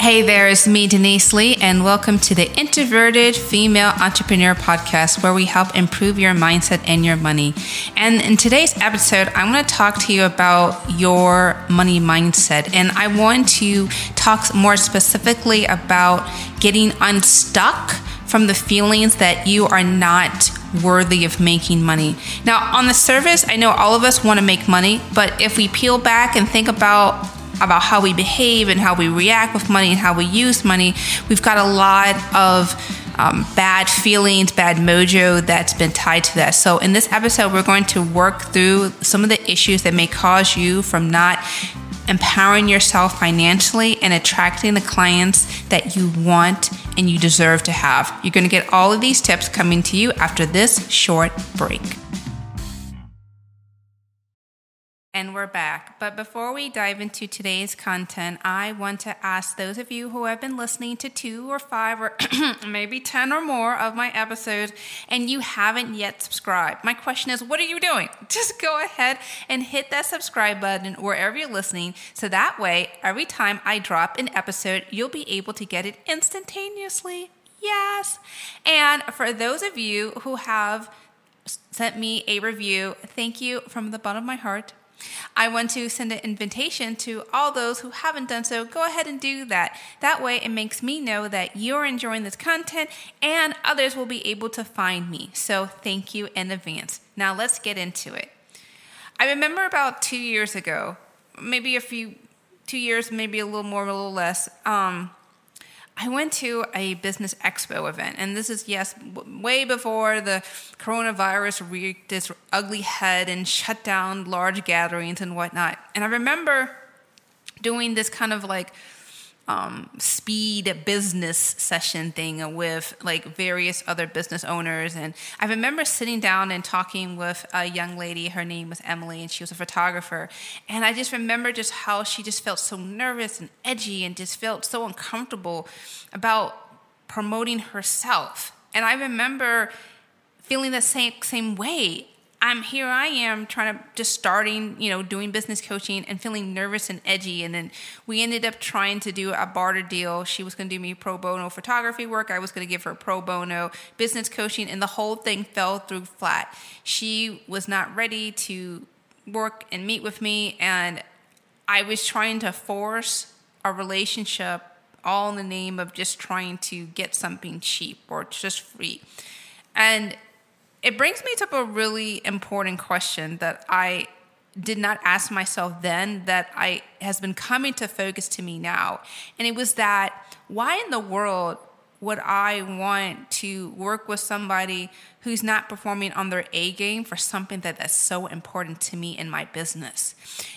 Hey there, it's me, Denise Lee, and welcome to the Introverted Female Entrepreneur Podcast, where we help improve your mindset and your money. And in today's episode, I'm going to talk to you about your money mindset. And I want to talk more specifically about getting unstuck from the feelings that you are not worthy of making money. Now, on the surface, I know all of us want to make money, but if we peel back and think about about how we behave and how we react with money and how we use money, we've got a lot of um, bad feelings, bad mojo that's been tied to that. So, in this episode, we're going to work through some of the issues that may cause you from not empowering yourself financially and attracting the clients that you want and you deserve to have. You're going to get all of these tips coming to you after this short break. And we're back. But before we dive into today's content, I want to ask those of you who have been listening to two or five or maybe 10 or more of my episodes and you haven't yet subscribed. My question is, what are you doing? Just go ahead and hit that subscribe button wherever you're listening. So that way, every time I drop an episode, you'll be able to get it instantaneously. Yes. And for those of you who have sent me a review, thank you from the bottom of my heart. I want to send an invitation to all those who haven't done so. Go ahead and do that. That way, it makes me know that you're enjoying this content and others will be able to find me. So, thank you in advance. Now, let's get into it. I remember about two years ago, maybe a few, two years, maybe a little more, a little less. Um, I went to a business expo event, and this is, yes, way before the coronavirus wreaked its ugly head and shut down large gatherings and whatnot. And I remember doing this kind of like um, speed business session thing with like various other business owners. And I remember sitting down and talking with a young lady. Her name was Emily, and she was a photographer. And I just remember just how she just felt so nervous and edgy and just felt so uncomfortable about promoting herself. And I remember feeling the same same way I'm here I am trying to just starting, you know, doing business coaching and feeling nervous and edgy. And then we ended up trying to do a barter deal. She was going to do me pro bono photography work. I was going to give her pro bono business coaching. And the whole thing fell through flat. She was not ready to work and meet with me. And I was trying to force a relationship all in the name of just trying to get something cheap or just free. And it brings me to a really important question that I did not ask myself then that I has been coming to focus to me now. And it was that why in the world would I want to work with somebody who's not performing on their A game for something that that's so important to me in my business?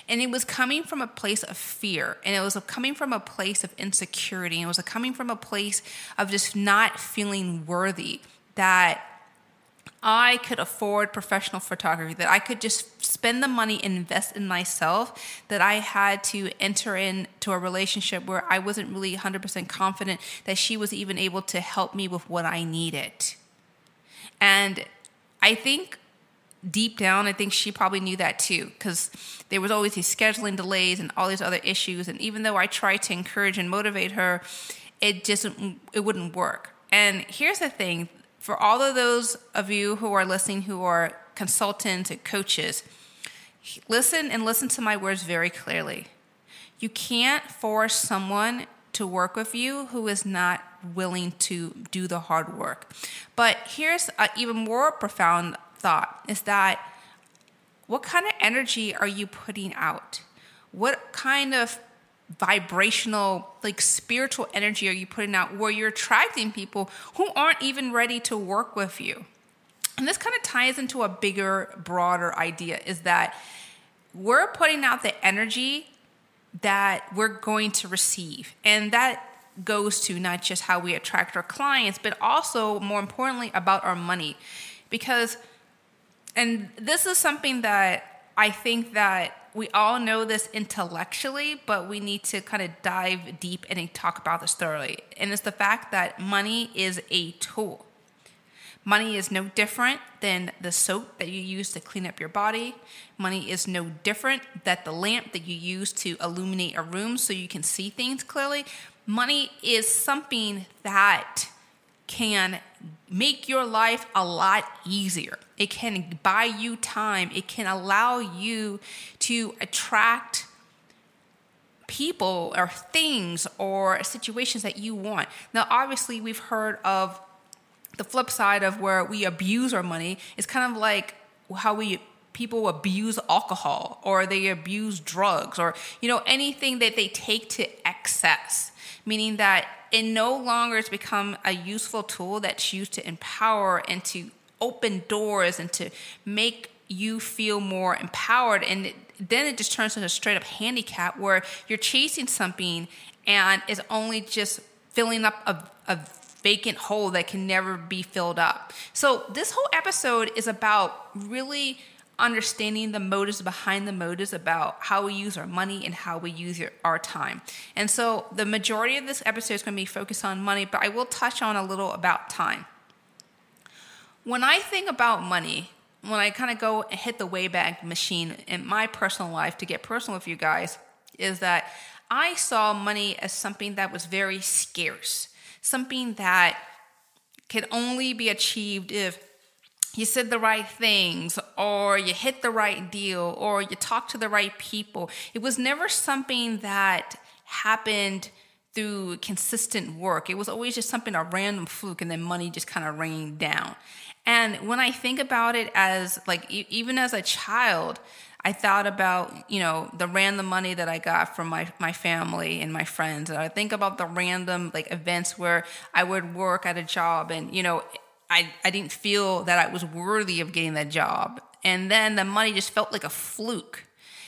And it was coming from a place of fear, and it was coming from a place of insecurity, and it was coming from a place of just not feeling worthy that I could afford professional photography, that I could just spend the money and invest in myself, that I had to enter into a relationship where I wasn't really 100% confident that she was even able to help me with what I needed. And I think deep down, I think she probably knew that too, because there was always these scheduling delays and all these other issues. And even though I tried to encourage and motivate her, it just it wouldn't work. And here's the thing: for all of those of you who are listening who are consultants and coaches, listen and listen to my words very clearly. You can't force someone to work with you who is not willing to do the hard work. But here's an even more profound thought is that what kind of energy are you putting out? What kind of vibrational, like spiritual energy are you putting out where you're attracting people who aren't even ready to work with you? And this kind of ties into a bigger, broader idea is that we're putting out the energy that we're going to receive. And that goes to not just how we attract our clients, but also, more importantly, about our money. Because, and this is something that I think that we all know this intellectually, but we need to kind of dive deep and talk about this thoroughly. And it's the fact that money is a tool. Money is no different than the soap that you use to clean up your body. Money is no different than the lamp that you use to illuminate a room so you can see things clearly. Money is something that can make your life a lot easier. It can buy you time. It can allow you to attract people or things or situations that you want. Now, obviously, we've heard of the flip side of where we abuse our money It's kind of like how we people abuse alcohol or they abuse drugs or you know anything that they take to excess meaning that it no longer has become a useful tool that's used to empower and to open doors and to make you feel more empowered and it, then it just turns into a straight up handicap where you're chasing something and is only just filling up a, a vacant hole that can never be filled up. So, this whole episode is about really understanding the motives behind the motives about how we use our money and how we use our time. And so, the majority of this episode is going to be focused on money, but I will touch on a little about time. When I think about money, when I kind of go and hit the Wayback Machine in my personal life to get personal with you guys, is that I saw money as something that was very scarce something that could only be achieved if you said the right things or you hit the right deal or you talked to the right people. It was never something that happened through consistent work. It was always just something a random fluke and then money just kind of rained down. And when I think about it as like even as a child, I thought about, you know, the random money that I got from my, my family and my friends. And I think about the random like events where I would work at a job and, you know, I, I didn't feel that I was worthy of getting that job. And then the money just felt like a fluke.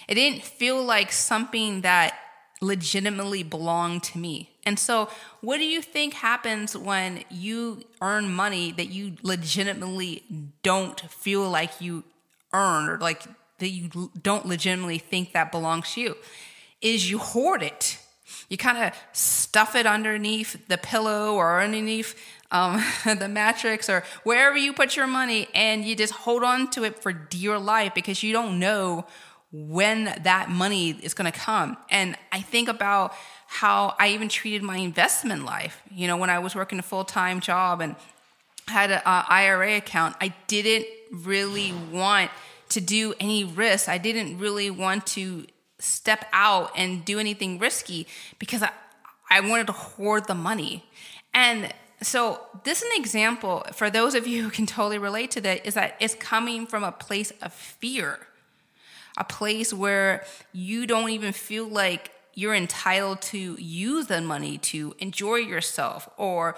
It didn't feel like something that legitimately belonged to me. And so, what do you think happens when you earn money that you legitimately don't feel like you earned or like that you don't legitimately think that belongs to you is you hoard it. You kind of stuff it underneath the pillow or underneath um, the Matrix or wherever you put your money, and you just hold on to it for dear life because you don't know when that money is going to come. And I think about how I even treated my investment life. You know, when I was working a full time job and had an IRA account, I didn't really want to do any risk. I didn't really want to step out and do anything risky because I, I wanted to hoard the money. And so this is an example for those of you who can totally relate to that is that it's coming from a place of fear, a place where you don't even feel like you're entitled to use the money to enjoy yourself or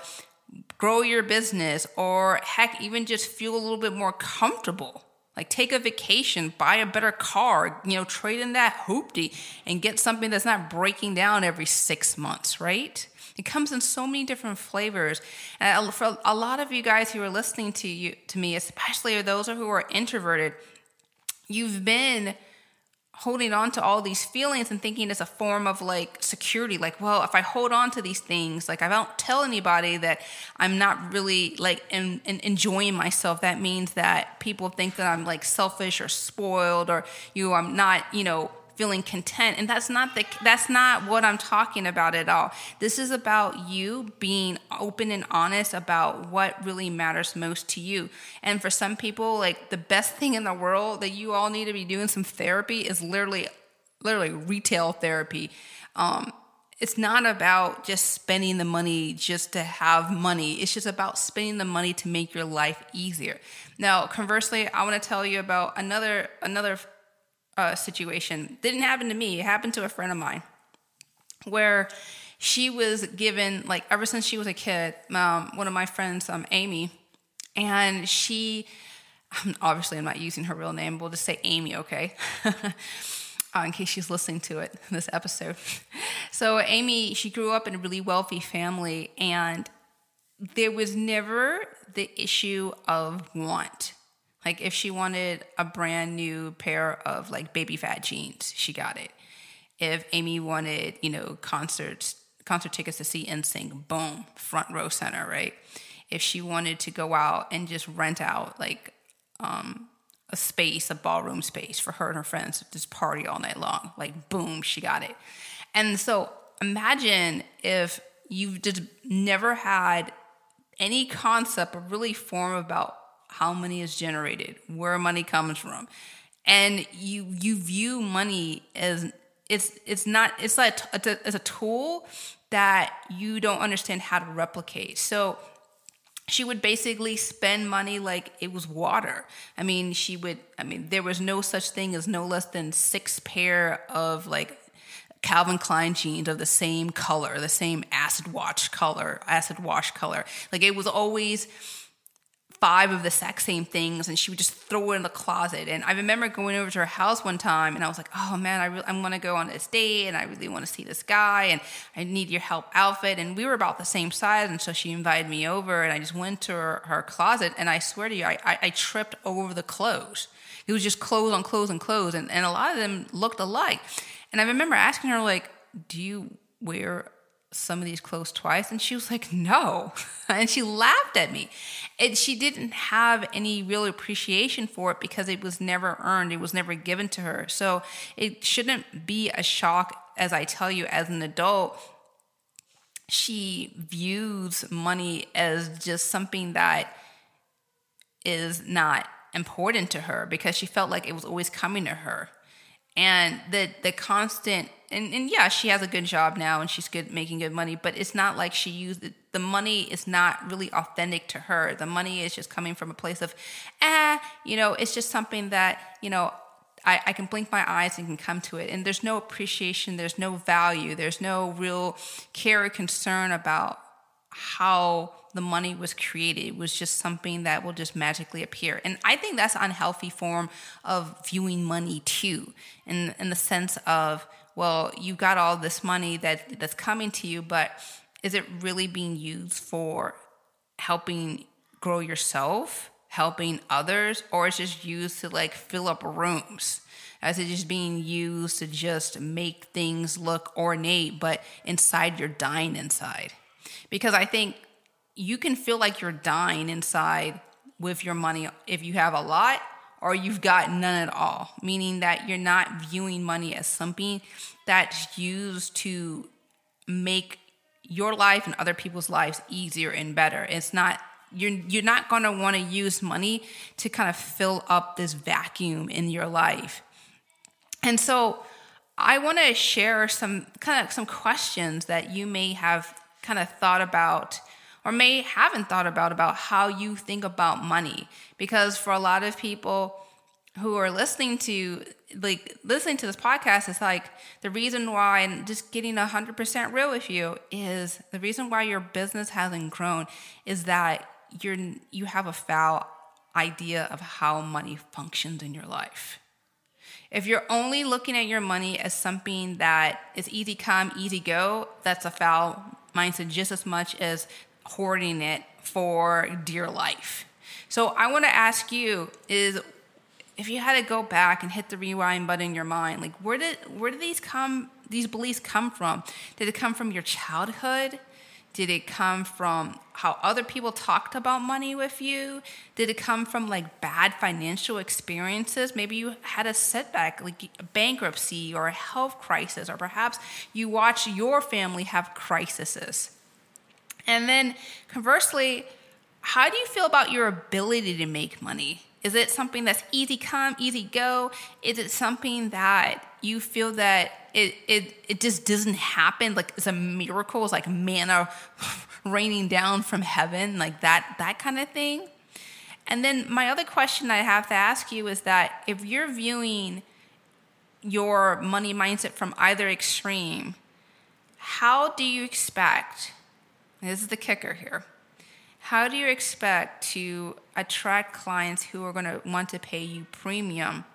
grow your business or heck even just feel a little bit more comfortable like take a vacation, buy a better car, you know, trade in that hoopty and get something that's not breaking down every six months, right? It comes in so many different flavors. Uh, and for a lot of you guys who are listening to you to me, especially those who are introverted, you've been holding on to all these feelings and thinking it's a form of like security like well if i hold on to these things like i don't tell anybody that i'm not really like in, in enjoying myself that means that people think that i'm like selfish or spoiled or you know, i'm not you know feeling content and that's not the that's not what i'm talking about at all this is about you being open and honest about what really matters most to you and for some people like the best thing in the world that you all need to be doing some therapy is literally literally retail therapy um, it's not about just spending the money just to have money. It's just about spending the money to make your life easier. Now, conversely, I want to tell you about another another uh, situation. Didn't happen to me. It happened to a friend of mine, where she was given like ever since she was a kid. Um, one of my friends, um, Amy, and she obviously I'm not using her real name. We'll just say Amy, okay? uh, in case she's listening to it this episode. So Amy, she grew up in a really wealthy family, and there was never the issue of want. Like if she wanted a brand new pair of like Baby Phat jeans, she got it. If Amy wanted, you know, concerts, concert tickets to see NSYNC, boom, front row center, right? if she wanted to go out and just rent out like um, a space, a ballroom space for her and her friends to just party all night long. Like, boom, she got it. And so imagine if you've just never had any concept or really form about how money is generated, where money comes from, and you you view money as it's it's not it's like it's a, it's a tool that you don't understand how to replicate. So she would basically spend money like it was water. I mean, she would, I mean, there was no such thing as no less than six pair of like Calvin Klein jeans of the same color, the same acid wash color, acid wash color. Like it was always five of the exact same things and she would just throw it in the closet. And I remember going over to her house one time and I was like, oh man, I really, I'm going to go on this date and I really want to see this guy and I need your help outfit. And we were about the same size. And so she invited me over and I just went to her, her closet and I swear to you, I, I, I tripped over the clothes. It was just clothes on clothes and clothes. And, and a lot of them looked alike. And I remember asking her like, do you wear some of these clothes twice and she was like no. And she laughed at me. And she didn't have any real appreciation for it because it was never earned. It was never given to her. So it shouldn't be a shock as i tell you as an adult she views money as just something that is not important to her because she felt like it was always coming to her. And the the constant and, and yeah she has a good job now and she's good making good money but it's not like she used it, the money is not really authentic to her the money is just coming from a place of eh you know it's just something that you know I, I can blink my eyes and can come to it and there's no appreciation there's no value there's no real care or concern about how the money was created. It was just something that will just magically appear. And I think that's an unhealthy form of viewing money too, in in the sense of, well, you've got all this money that that's coming to you, but is it really being used for helping grow yourself, helping others, or is it just used to like fill up rooms? As it just being used to just make things look ornate, but inside you're dying inside. Because I think you can feel like you're dying inside with your money if you have a lot or you've got none at all, meaning that you're not viewing money as something that's used to make your life and other people's lives easier and better. It's not you're you're not going to want to use money to kind of fill up this vacuum in your life. And so I want to share some kind of some questions that you may have kind of thought about or may haven't thought about about how you think about money. Because for a lot of people who are listening to like listening to this podcast is like the reason why and just getting 100% real with you is the reason why your business hasn't grown is that you're you have a foul idea of how money functions in your life. If you're only looking at your money as something that is easy come easy go that's a foul mindset just as much as hoarding it for dear life. So I want to ask you is if you had to go back and hit the rewind button in your mind, like where did where did these come these beliefs come from? Did it come from your childhood? Did it come from how other people talked about money with you? Did it come from like bad financial experiences? Maybe you had a setback, like a bankruptcy or a health crisis, or perhaps you watched your family have crises. And then conversely, how do you feel about your ability to make money? Is it something that's easy come, easy go? Is it something that you feel that it it it just doesn't happen? Like it's a miracle, it's like manna raining down from heaven, like that that kind of thing. And then my other question I have to ask you is that if you're viewing your money mindset from either extreme, how do you expect this is the kicker here. How do you expect to attract clients who are going to want to pay you premium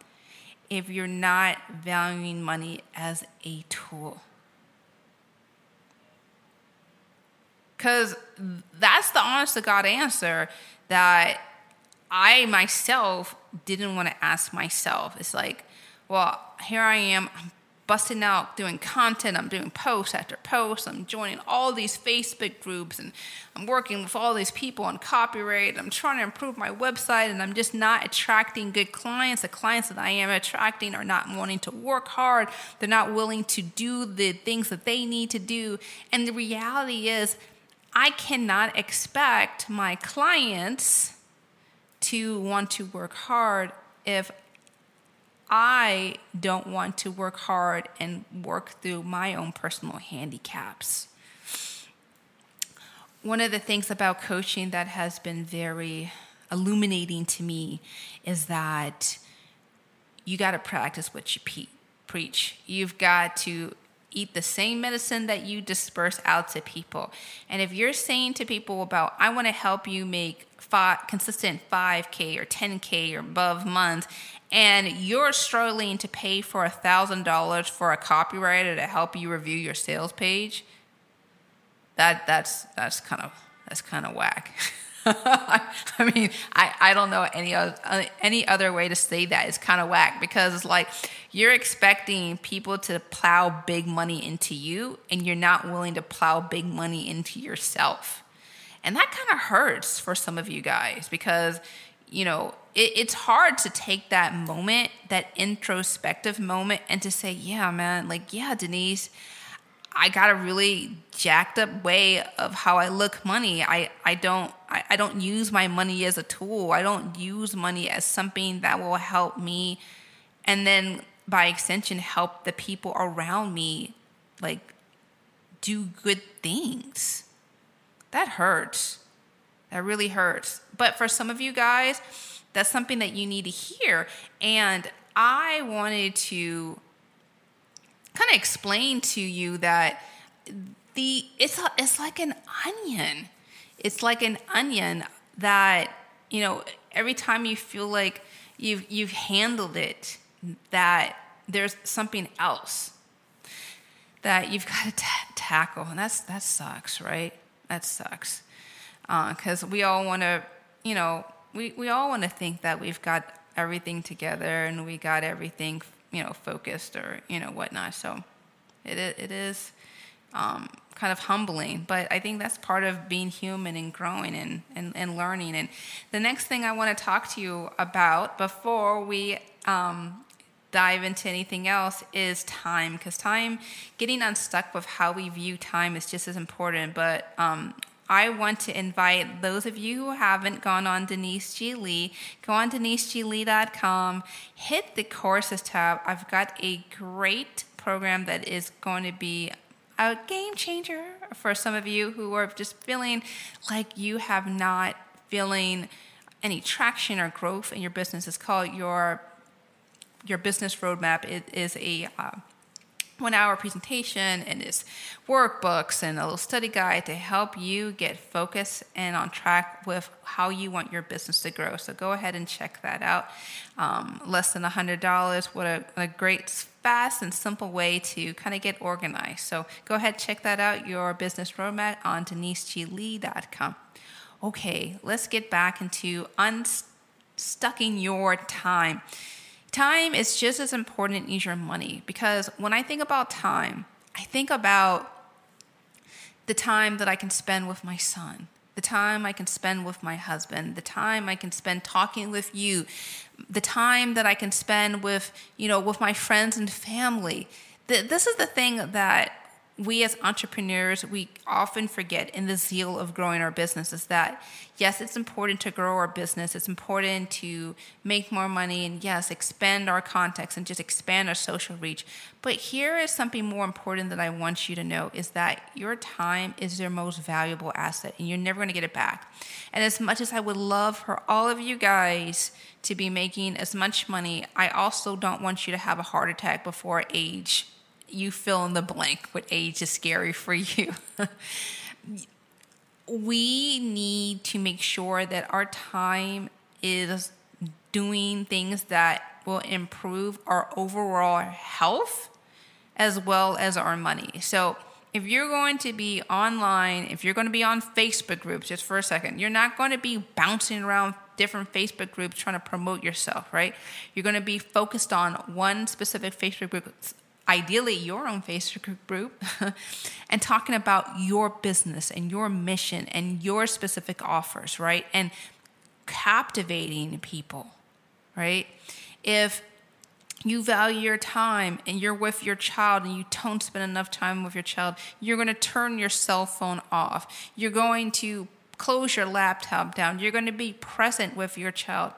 if you're not valuing money as a tool? Because that's the honest to God answer that I myself didn't want to ask myself. It's like, well, here I am, I'm busting out doing content. I'm doing post after post. I'm joining all these Facebook groups and I'm working with all these people on copyright. I'm trying to improve my website and I'm just not attracting good clients. The clients that I am attracting are not wanting to work hard. They're not willing to do the things that they need to do. And the reality is, I cannot expect my clients to want to work hard if I don't want to work hard and work through my own personal handicaps. One of the things about coaching that has been very illuminating to me is that you got to practice what you pe- preach. You've got to eat the same medicine that you disperse out to people. And if you're saying to people about, I want to help you make five, consistent 5K or 10K or above months, and you're struggling to pay for a thousand dollars for a copywriter to help you review your sales page, that that's that's kind of that's kind of whack. I mean, I, I don't know any other, any other way to say that. It's kind of whack because it's like you're expecting people to plow big money into you and you're not willing to plow big money into yourself. And that kind of hurts for some of you guys because, you know, it, it's hard to take that moment, that introspective moment, and to say, yeah, man, like, yeah, Denise, I got a really jacked up way of how I look money. I, I don't I, I don't use my money as a tool. I don't use money as something that will help me and then by extension help the people around me like do good things that hurts. That really hurts. But for some of you guys, that's something that you need to hear. And I wanted to kind of explain to you that the it's a, it's like an onion. It's like an onion that you know every time you feel like you've you've handled it, that there's something else that you've got to t- tackle, and that's that sucks, right? that sucks. Because uh, we all want to, you know, we, we all want to think that we've got everything together and we got everything, you know, focused or, you know, whatnot. So it, it is um, kind of humbling, but I think that's part of being human and growing and, and, and learning. And the next thing I want to talk to you about before we um, dive into anything else is time because time getting unstuck with how we view time is just as important but um, I want to invite those of you who haven't gone on Denise G. Lee, go on deniseglee.com, hit the courses tab. I've got a great program that is going to be a game changer for some of you who are just feeling like you have not feeling any traction or growth in your business. It's called your your business roadmap it is a uh, one hour presentation and it's workbooks and a little study guide to help you get focused and on track with how you want your business to grow. So go ahead and check that out. Um, less than $100. What a, a great, fast, and simple way to kind of get organized. So go ahead, check that out, your business roadmap on deniseglee.com. Okay, let's get back into unstucking your time. Time is just as important as your money because when I think about time, I think about the time that I can spend with my son, the time I can spend with my husband, the time I can spend talking with you, the time that I can spend with, you know, with my friends and family. This is the thing that we as entrepreneurs we often forget in the zeal of growing our business is that yes it's important to grow our business. It's important to make more money and yes expand our context and just expand our social reach. But here is something more important that i want you to know is that your time is your most valuable asset and you're never going to get it back. And as much as i would love for all of you guys to be making as much money i also don't want you to have a heart attack before age you fill in the blank what age is scary for you. we need to make sure that our time is doing things that will improve our overall health as well as our money. So, if you're going to be online, if you're going to be on Facebook groups, just for a second, you're not going to be bouncing around different Facebook groups trying to promote yourself, right? You're going to be focused on one specific Facebook group ideally your own Facebook group, and talking about your business and your mission and your specific offers, right? And captivating people, right? If you value your time and you're with your child and you don't spend enough time with your child, you're going to turn your cell phone off. You're going to close your laptop down. You're going to be present with your child.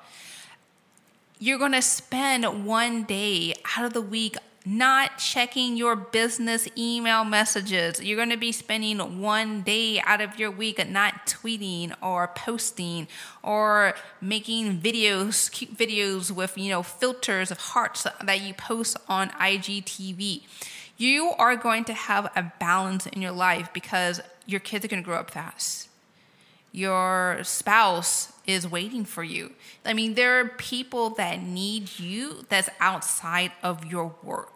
You're going to spend one day out of the week not checking your business email messages. You're going to be spending one day out of your week not tweeting or posting or making videos, cute videos with, you know, filters of hearts that you post on IGTV. You are going to have a balance in your life because your kids are going to grow up fast. Your spouse is waiting for you. I mean, there are people that need you that's outside of your work.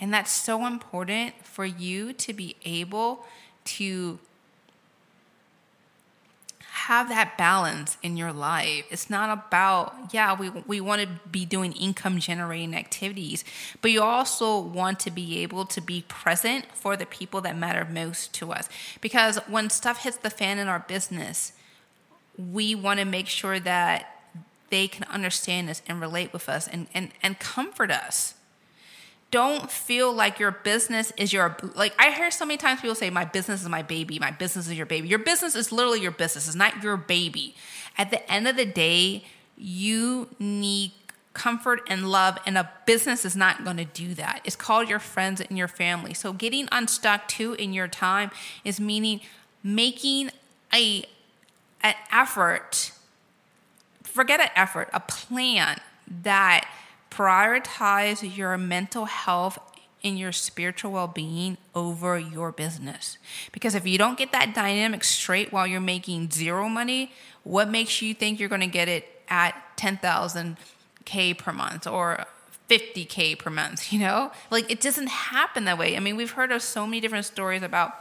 And that's so important for you to be able to have that balance in your life. It's not about, yeah, we, we want to be doing income generating activities, but you also want to be able to be present for the people that matter most to us. Because when stuff hits the fan in our business, we want to make sure that they can understand us and relate with us and, and, and comfort us don't feel like your business is your like i hear so many times people say my business is my baby. My business is your baby. Your business is literally your business. It's not your baby. At the end of the day you need comfort and love and a business is not going to do that. It's called your friends and your family. So getting unstuck too in your time is meaning making a an effort forget an effort a plan that prioritize your mental health and your spiritual well being over your business. Because if you don't get that dynamic straight while you're making zero money, what makes you think you're going to get it at 10,000 K per month or 50K per month? You know, like it doesn't happen that way. I mean, we've heard of so many different stories about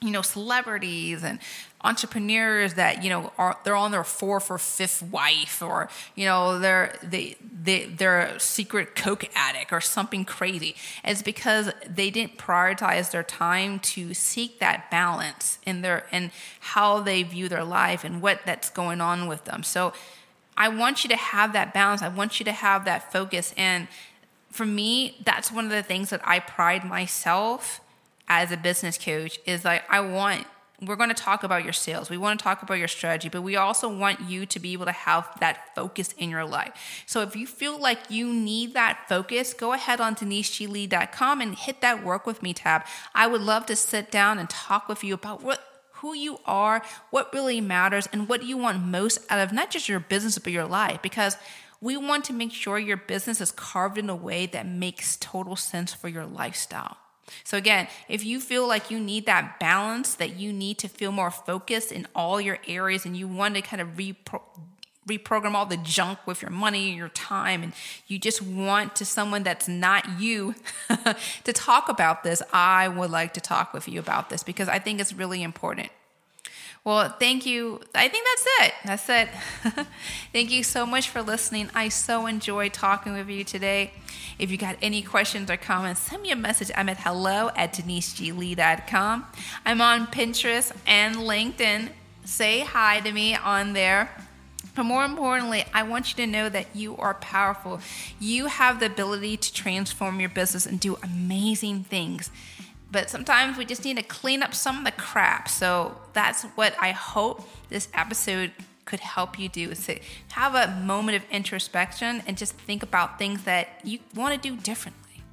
you know celebrities and entrepreneurs that you know are they're on their fourth or fifth wife or you know they're they, they they're a secret coke addict or something crazy. It's because they didn't prioritize their time to seek that balance in their and how they view their life and what that's going on with them. So i want you to have that balance. I want you to have that focus. And for me that's one of the things that i pride myself as a business coach is like i want we're going to talk about your sales. We want to talk about your strategy, but we also want you to be able to have that focus in your life. So if you feel like you need that focus, go ahead on deniseglee.com and hit that work with me tab. I would love to sit down and talk with you about what who you are, what really matters, and what you want most out of not just your business, but your life. Because we want to make sure your business is carved in a way that makes total sense for your lifestyle. So, again, if you feel like you need that balance, that you need to feel more focused in all your areas and you want to kind of repro- reprogram all the junk with your money and your time, and you just want to someone that's not you to talk about this, I would like to talk with you about this because I think it's really important. Well, thank you. I think that's it. That's it. thank you so much for listening. I so enjoy talking with you today. If you got any questions or comments, send me a message. I'm at hello at deniseglee.com. I'm on Pinterest and LinkedIn. Say hi to me on there. But more importantly, I want you to know that you are powerful. You have the ability to transform your business and do amazing things but sometimes we just need to clean up some of the crap. So that's what I hope this episode could help you do is to have a moment of introspection and just think about things that you want to do differently.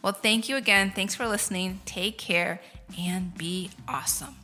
Well, thank you again. Thanks for listening. Take care and be awesome.